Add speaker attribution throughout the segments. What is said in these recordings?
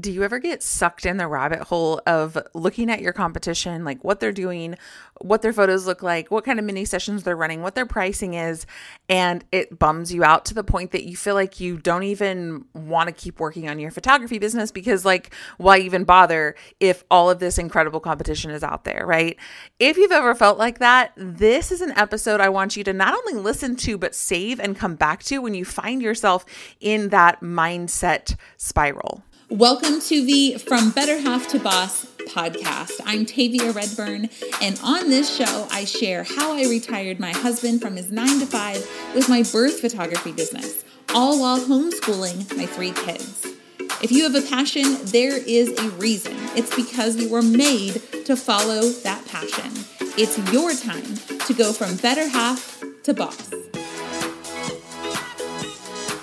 Speaker 1: do you ever get sucked in the rabbit hole of looking at your competition, like what they're doing, what their photos look like, what kind of mini sessions they're running, what their pricing is, and it bums you out to the point that you feel like you don't even want to keep working on your photography business because, like, why even bother if all of this incredible competition is out there, right? If you've ever felt like that, this is an episode I want you to not only listen to, but save and come back to when you find yourself in that mindset spiral.
Speaker 2: Welcome to the From Better Half to Boss podcast. I'm Tavia Redburn, and on this show, I share how I retired my husband from his nine to five with my birth photography business, all while homeschooling my three kids. If you have a passion, there is a reason. It's because you were made to follow that passion. It's your time to go from better half to boss.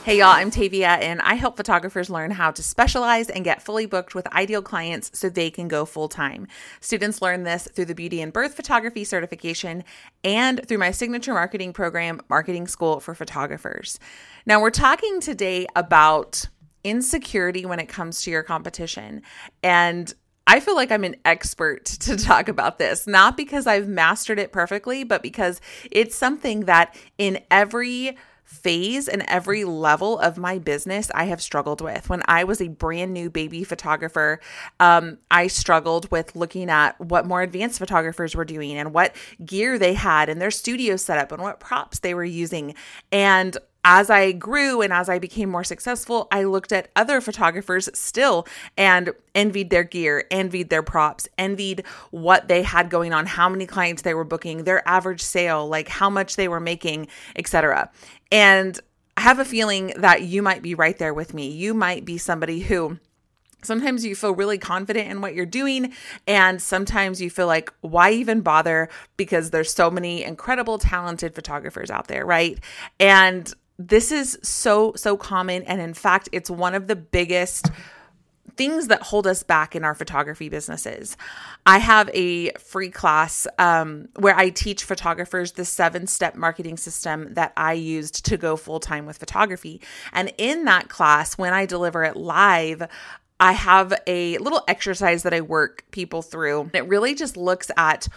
Speaker 1: Hey y'all, I'm Tavia and I help photographers learn how to specialize and get fully booked with ideal clients so they can go full time. Students learn this through the Beauty in Birth photography certification and through my signature marketing program, Marketing School for Photographers. Now, we're talking today about insecurity when it comes to your competition. And I feel like I'm an expert to talk about this, not because I've mastered it perfectly, but because it's something that in every phase and every level of my business I have struggled with. When I was a brand new baby photographer, um, I struggled with looking at what more advanced photographers were doing and what gear they had in their studio setup and what props they were using. And as I grew and as I became more successful, I looked at other photographers still and envied their gear, envied their props, envied what they had going on, how many clients they were booking, their average sale, like how much they were making, etc. And I have a feeling that you might be right there with me. You might be somebody who Sometimes you feel really confident in what you're doing, and sometimes you feel like, why even bother? Because there's so many incredible, talented photographers out there, right? And this is so, so common. And in fact, it's one of the biggest things that hold us back in our photography businesses. I have a free class um, where I teach photographers the seven step marketing system that I used to go full time with photography. And in that class, when I deliver it live, I have a little exercise that I work people through. It really just looks at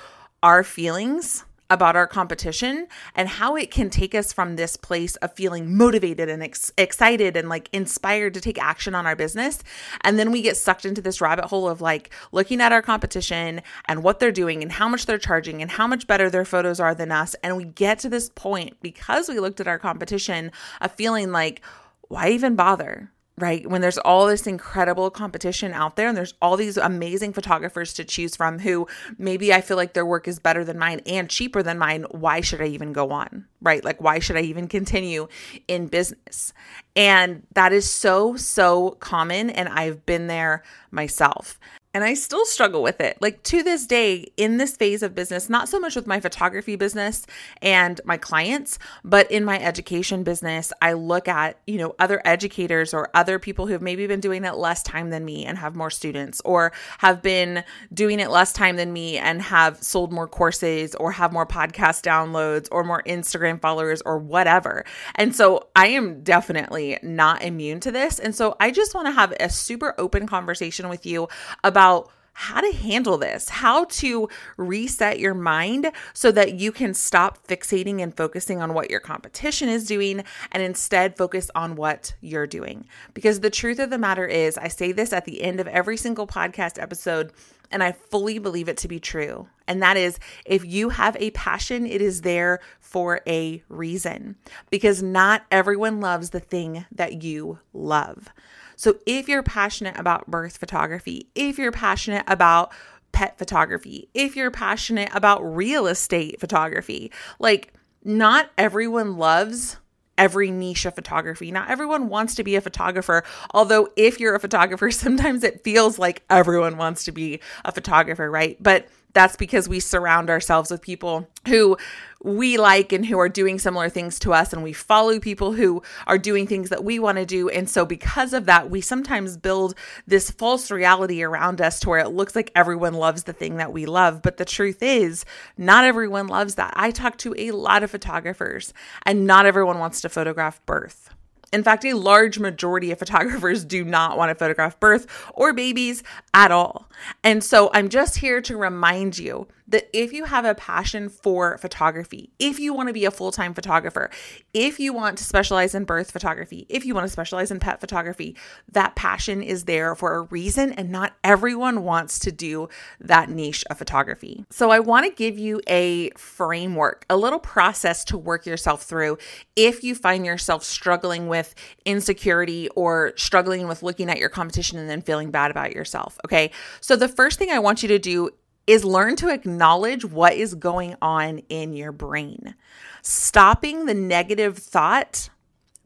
Speaker 1: our feelings about our competition and how it can take us from this place of feeling motivated and ex- excited and like inspired to take action on our business. And then we get sucked into this rabbit hole of like looking at our competition and what they're doing and how much they're charging and how much better their photos are than us. And we get to this point because we looked at our competition of feeling like, why even bother? Right? When there's all this incredible competition out there and there's all these amazing photographers to choose from who maybe I feel like their work is better than mine and cheaper than mine, why should I even go on, right? Like, why should I even continue in business? And that is so, so common. And I've been there myself. And I still struggle with it. Like to this day, in this phase of business, not so much with my photography business and my clients, but in my education business, I look at, you know, other educators or other people who have maybe been doing it less time than me and have more students, or have been doing it less time than me and have sold more courses, or have more podcast downloads, or more Instagram followers, or whatever. And so I am definitely not immune to this. And so I just want to have a super open conversation with you about about how to handle this, how to reset your mind so that you can stop fixating and focusing on what your competition is doing and instead focus on what you're doing. Because the truth of the matter is, I say this at the end of every single podcast episode, and I fully believe it to be true. And that is if you have a passion, it is there for a reason because not everyone loves the thing that you love. So if you're passionate about birth photography, if you're passionate about pet photography, if you're passionate about real estate photography, like not everyone loves every niche of photography. Not everyone wants to be a photographer, although if you're a photographer, sometimes it feels like everyone wants to be a photographer, right? But that's because we surround ourselves with people who we like and who are doing similar things to us and we follow people who are doing things that we want to do and so because of that we sometimes build this false reality around us to where it looks like everyone loves the thing that we love but the truth is not everyone loves that. I talk to a lot of photographers and not everyone wants to photograph birth In fact, a large majority of photographers do not want to photograph birth or babies at all. And so I'm just here to remind you that if you have a passion for photography, if you want to be a full time photographer, if you want to specialize in birth photography, if you want to specialize in pet photography, that passion is there for a reason, and not everyone wants to do that niche of photography. So, I want to give you a framework, a little process to work yourself through if you find yourself struggling with insecurity or struggling with looking at your competition and then feeling bad about yourself. Okay. So, the first thing I want you to do is learn to acknowledge what is going on in your brain. Stopping the negative thought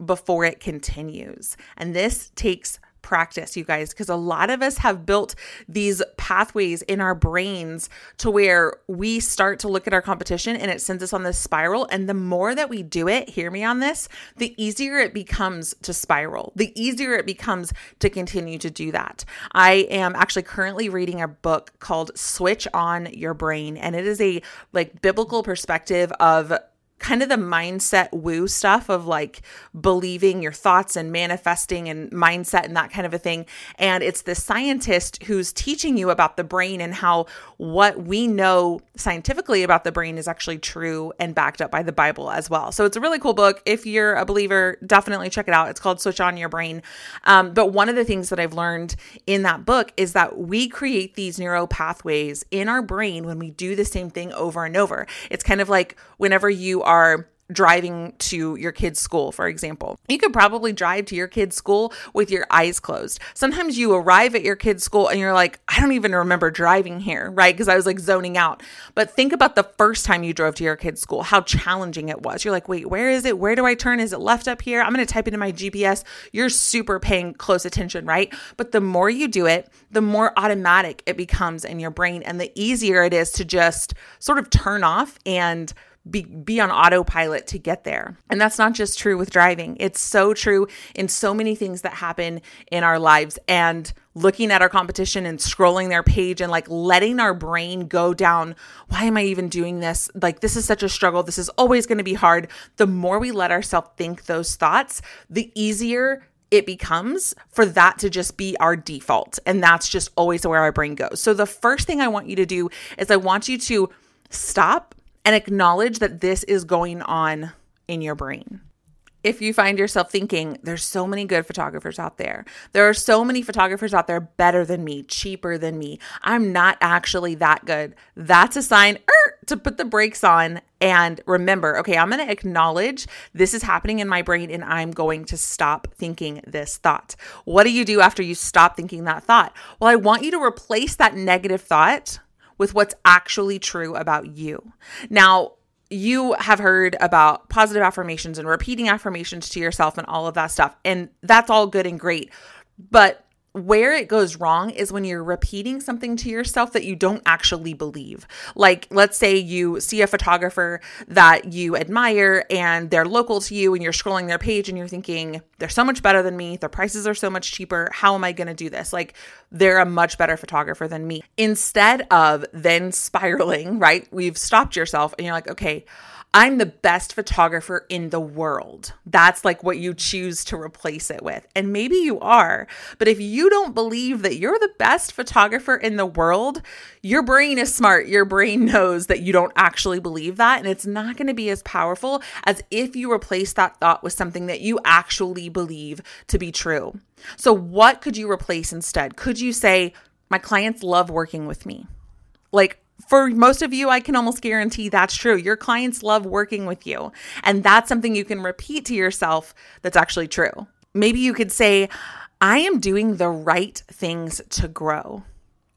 Speaker 1: before it continues. And this takes practice, you guys, because a lot of us have built these pathways in our brains to where we start to look at our competition and it sends us on this spiral. And the more that we do it, hear me on this, the easier it becomes to spiral, the easier it becomes to continue to do that. I am actually currently reading a book called Switch on Your Brain, and it is a like biblical perspective of kind of the mindset woo stuff of like believing your thoughts and manifesting and mindset and that kind of a thing. And it's the scientist who's teaching you about the brain and how what we know scientifically about the brain is actually true and backed up by the Bible as well. So it's a really cool book. If you're a believer, definitely check it out. It's called Switch On Your Brain. Um, but one of the things that I've learned in that book is that we create these neural pathways in our brain when we do the same thing over and over. It's kind of like whenever you are are driving to your kid's school, for example. You could probably drive to your kid's school with your eyes closed. Sometimes you arrive at your kid's school and you're like, I don't even remember driving here, right? Because I was like zoning out. But think about the first time you drove to your kid's school, how challenging it was. You're like, wait, where is it? Where do I turn? Is it left up here? I'm going to type it in my GPS. You're super paying close attention, right? But the more you do it, the more automatic it becomes in your brain and the easier it is to just sort of turn off and be, be on autopilot to get there. And that's not just true with driving, it's so true in so many things that happen in our lives. And looking at our competition and scrolling their page and like letting our brain go down, why am I even doing this? Like, this is such a struggle. This is always going to be hard. The more we let ourselves think those thoughts, the easier it becomes for that to just be our default. And that's just always where our brain goes. So, the first thing I want you to do is I want you to stop and acknowledge that this is going on in your brain. If you find yourself thinking, there's so many good photographers out there, there are so many photographers out there better than me, cheaper than me, I'm not actually that good, that's a sign er, to put the brakes on and remember, okay, I'm going to acknowledge this is happening in my brain and I'm going to stop thinking this thought. What do you do after you stop thinking that thought? Well, I want you to replace that negative thought with what's actually true about you. Now, you have heard about positive affirmations and repeating affirmations to yourself and all of that stuff. And that's all good and great. But where it goes wrong is when you're repeating something to yourself that you don't actually believe. Like, let's say you see a photographer that you admire and they're local to you, and you're scrolling their page and you're thinking, they're so much better than me. Their prices are so much cheaper. How am I going to do this? Like, they're a much better photographer than me. Instead of then spiraling, right? We've stopped yourself and you're like, okay, I'm the best photographer in the world. That's like what you choose to replace it with. And maybe you are, but if you don't believe that you're the best photographer in the world, your brain is smart. Your brain knows that you don't actually believe that. And it's not going to be as powerful as if you replace that thought with something that you actually believe to be true. So, what could you replace instead? Could you say, My clients love working with me? Like, for most of you, I can almost guarantee that's true. Your clients love working with you. And that's something you can repeat to yourself that's actually true. Maybe you could say, I am doing the right things to grow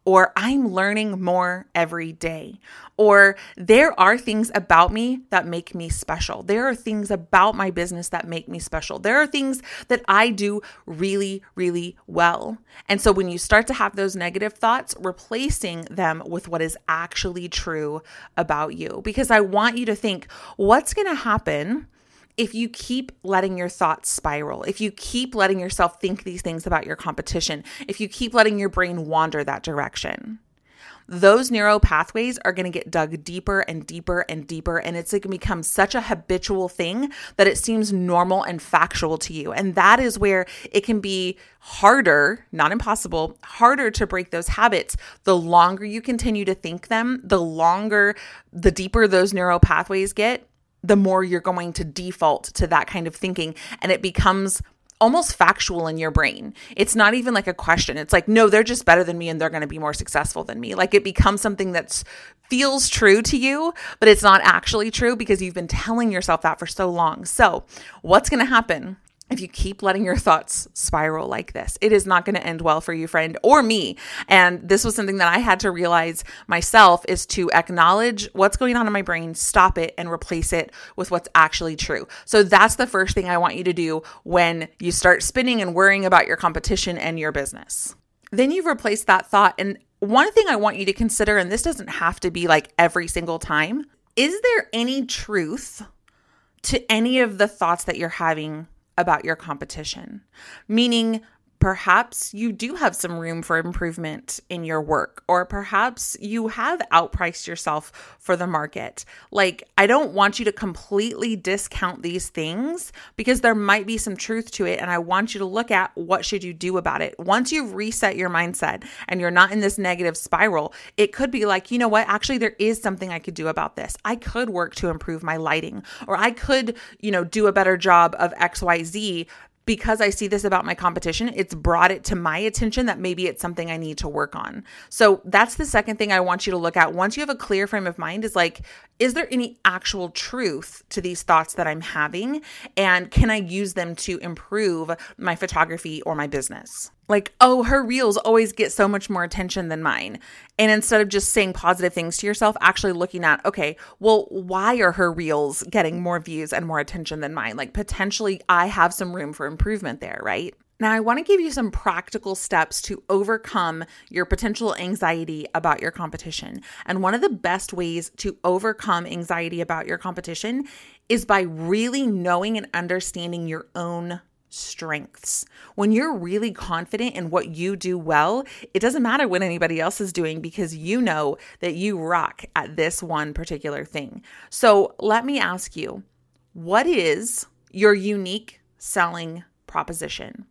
Speaker 1: or I'm learning more every day, or there are things about me that make me special. There are things about my business that make me special. There are things that I do really, really well. And so when you start to have those negative thoughts, replacing them with what is actually true about you, because I want you to think what's going to happen if you keep letting your thoughts spiral, if you keep letting yourself think these things about your competition, if you keep letting your brain wander that direction, those neural pathways are going to get dug deeper and deeper and deeper. And it's going to become such a habitual thing that it seems normal and factual to you. And that is where it can be harder, not impossible, harder to break those habits. The longer you continue to think them, the longer, the deeper those neural pathways get, the more you're going to default to that kind of thinking. And it becomes almost factual in your brain. It's not even like a question. It's like, no, they're just better than me and they're going to be more successful than me. Like it becomes something that feels true to you, but it's not actually true because you've been telling yourself that for so long. So, what's going to happen? If you keep letting your thoughts spiral like this, it is not going to end well for you, friend, or me. And this was something that I had to realize myself is to acknowledge what's going on in my brain, stop it, and replace it with what's actually true. So that's the first thing I want you to do when you start spinning and worrying about your competition and your business. Then you've replaced that thought. And one thing I want you to consider, and this doesn't have to be like every single time, is there any truth to any of the thoughts that you're having about your competition, meaning Perhaps you do have some room for improvement in your work, or perhaps you have outpriced yourself for the market. Like, I don't want you to completely discount these things because there might be some truth to it. And I want you to look at what should you do about it. Once you've reset your mindset and you're not in this negative spiral, it could be like, you know what? Actually, there is something I could do about this. I could work to improve my lighting, or I could, you know, do a better job of XYZ because I see this about my competition, it's brought it to my attention that maybe it's something I need to work on. So that's the second thing I want you to look at. Once you have a clear frame of mind, is like, is there any actual truth to these thoughts that I'm having? And can I use them to improve my photography or my business? Like, oh, her reels always get so much more attention than mine. And instead of just saying positive things to yourself, actually looking at, okay, well, why are her reels getting more views and more attention than mine? Like, potentially, I have some room for improvement there, right? Now, I want to give you some practical steps to overcome your potential anxiety about your competition. And one of the best ways to overcome anxiety about your competition is by really knowing and understanding your own strengths. When you're really confident in what you do well, it doesn't matter what anybody else is doing because you know that you rock at this one particular thing. So, let me ask you, what is your unique selling proposition?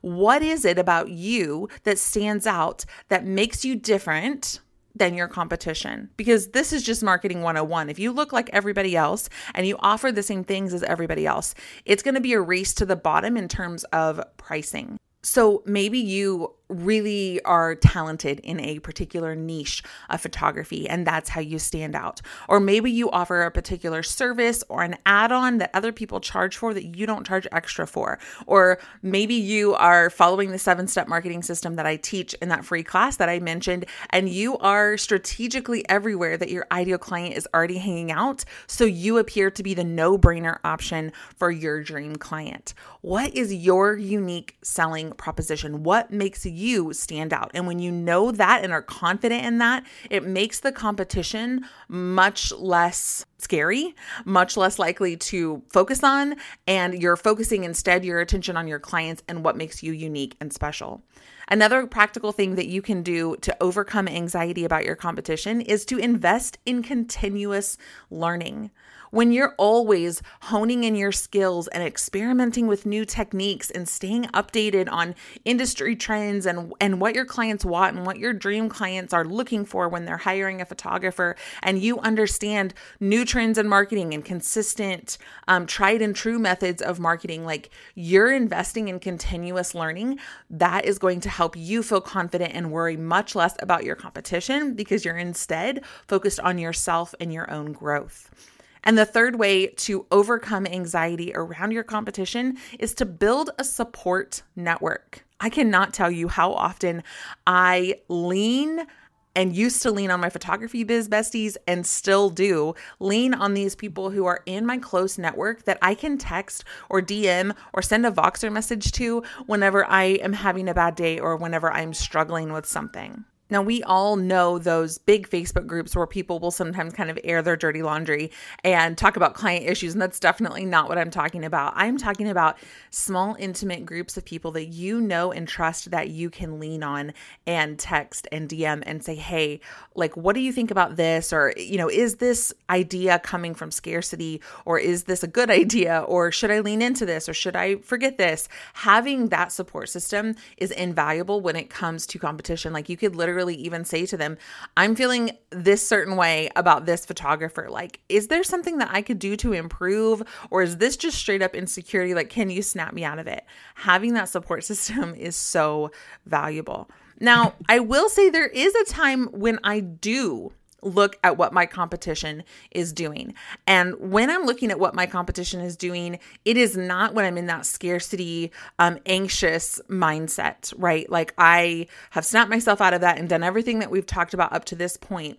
Speaker 1: What is it about you that stands out that makes you different than your competition? Because this is just marketing 101. If you look like everybody else and you offer the same things as everybody else, it's going to be a race to the bottom in terms of pricing. So maybe you really are talented in a particular niche of photography and that's how you stand out. Or maybe you offer a particular service or an add on that other people charge for that you don't charge extra for. Or maybe you are following the seven step marketing system that I teach in that free class that I mentioned, and you are strategically everywhere that your ideal client is already hanging out. So you appear to be the no brainer option for your dream client. What is your unique selling proposition? What makes you stand out. And when you know that and are confident in that, it makes the competition much less scary, much less likely to focus on. And you're focusing instead your attention on your clients and what makes you unique and special. Another practical thing that you can do to overcome anxiety about your competition is to invest in continuous learning when you're always honing in your skills and experimenting with new techniques and staying updated on industry trends and, and what your clients want and what your dream clients are looking for when they're hiring a photographer, and you understand new trends in marketing and consistent, um, tried and true methods of marketing, like you're investing in continuous learning, that is going to help you feel confident and worry much less about your competition because you're instead focused on yourself and your own growth. And the third way to overcome anxiety around your competition is to build a support network. I cannot tell you how often I lean and used to lean on my photography biz besties and still do lean on these people who are in my close network that I can text or DM or send a Voxer message to whenever I am having a bad day or whenever I'm struggling with something. Now, we all know those big Facebook groups where people will sometimes kind of air their dirty laundry and talk about client issues. And that's definitely not what I'm talking about. I'm talking about small, intimate groups of people that you know and trust that you can lean on and text and DM and say, hey, like, what do you think about this? Or, you know, is this idea coming from scarcity? Or is this a good idea? Or should I lean into this? Or should I forget this? Having that support system is invaluable when it comes to competition. Like, you could literally even say to them, I'm feeling this certain way about this photographer. Like, is there something that I could do to improve? Or is this just straight up insecurity? Like, can you snap me out of it? Having that support system is so valuable. Now, I will say there is a time when I do look at what my competition is doing. And when I'm looking at what my competition is doing, it is not when I'm in that scarcity, um, anxious mindset, right? Like I have snapped myself out of that and done everything that we've talked about up to this point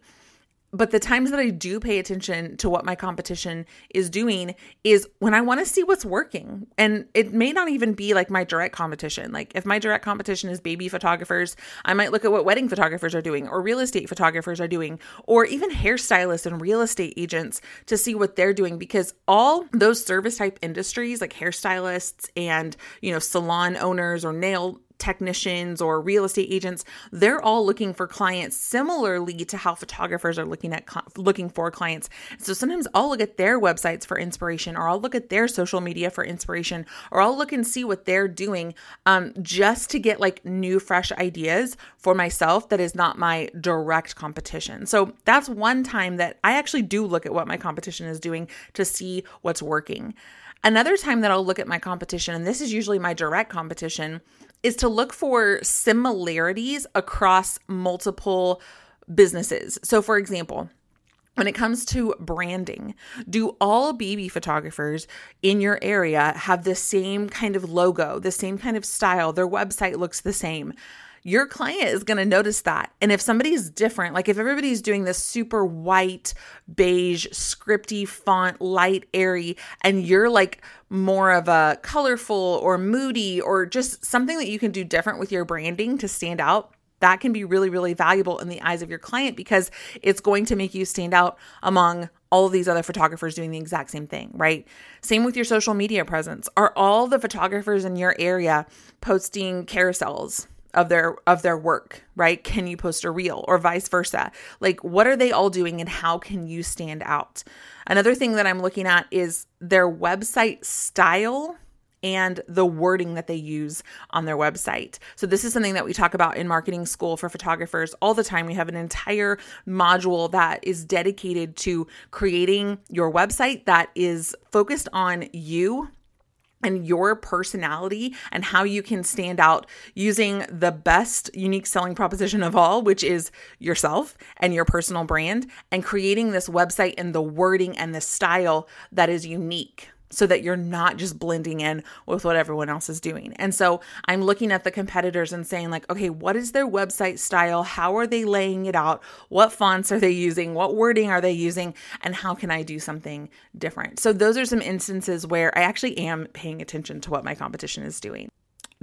Speaker 1: but the times that I do pay attention to what my competition is doing is when I want to see what's working. And it may not even be like my direct competition. Like if my direct competition is baby photographers, I might look at what wedding photographers are doing or real estate photographers are doing or even hairstylists and real estate agents to see what they're doing because all those service type industries like hairstylists and, you know, salon owners or nail technicians or real estate agents they're all looking for clients similarly to how photographers are looking at looking for clients. So sometimes i'll look at their websites for inspiration or i'll look at their social media for inspiration or i'll look and see what they're doing um, just to get like new fresh ideas for myself that is not my direct competition. So that's one time that i actually do look at what my competition is doing to see what's working. Another time that I'll look at my competition, and this is usually my direct competition, is to look for similarities across multiple businesses. So, for example, when it comes to branding, do all baby photographers in your area have the same kind of logo, the same kind of style? Their website looks the same your client is going to notice that. And if somebody's different, like if everybody's doing this super white, beige, scripty font, light, airy, and you're like more of a colorful or moody or just something that you can do different with your branding to stand out, that can be really, really valuable in the eyes of your client because it's going to make you stand out among all of these other photographers doing the exact same thing, right? Same with your social media presence. Are all the photographers in your area posting carousels? Of their of their work right can you post a reel or vice versa like what are they all doing and how can you stand out another thing that i'm looking at is their website style and the wording that they use on their website. So, this is something that we talk about in marketing school for photographers all the time. We have an entire module that is dedicated to creating your website that is focused on you and your personality and how you can stand out using the best unique selling proposition of all, which is yourself and your personal brand, and creating this website and the wording and the style that is unique so that you're not just blending in with what everyone else is doing. And so I'm looking at the competitors and saying, like, okay, what is their website style? How are they laying it out? What fonts are they using? What wording are they using? And how can I do something different? So those are some instances where I actually am paying attention to what my competition is doing.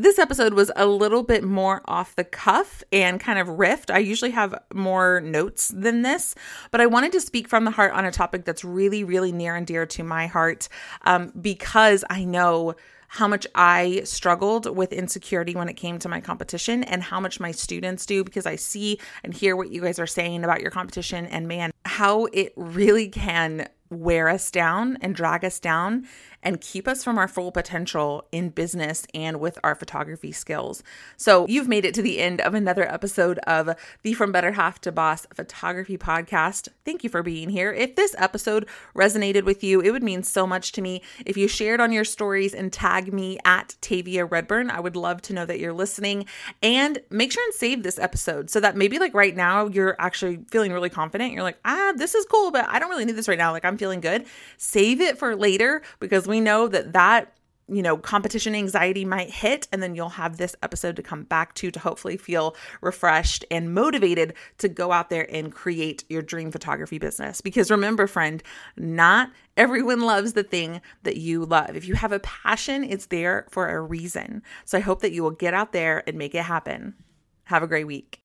Speaker 1: This episode was a little bit more off the cuff and kind of riffed. I usually have more notes than this, but I wanted to speak from the heart on a topic that's really, really near and dear to my heart um, because I know how much I struggled with insecurity when it came to my competition and how much my students do because I see and hear what you guys are saying about your competition and man, how it really can wear us down and drag us down and keep us from our full potential in business and with our photography skills. So, you've made it to the end of another episode of the From Better Half to Boss Photography Podcast. Thank you for being here. If this episode resonated with you, it would mean so much to me if you shared on your stories and tag me at Tavia Redburn. I would love to know that you're listening and make sure and save this episode so that maybe like right now you're actually feeling really confident. You're like, ah, this is cool, but I don't really need this right now. Like I'm feeling good. Save it for later because we know that that you know, competition anxiety might hit, and then you'll have this episode to come back to to hopefully feel refreshed and motivated to go out there and create your dream photography business. Because remember, friend, not everyone loves the thing that you love. If you have a passion, it's there for a reason. So I hope that you will get out there and make it happen. Have a great week.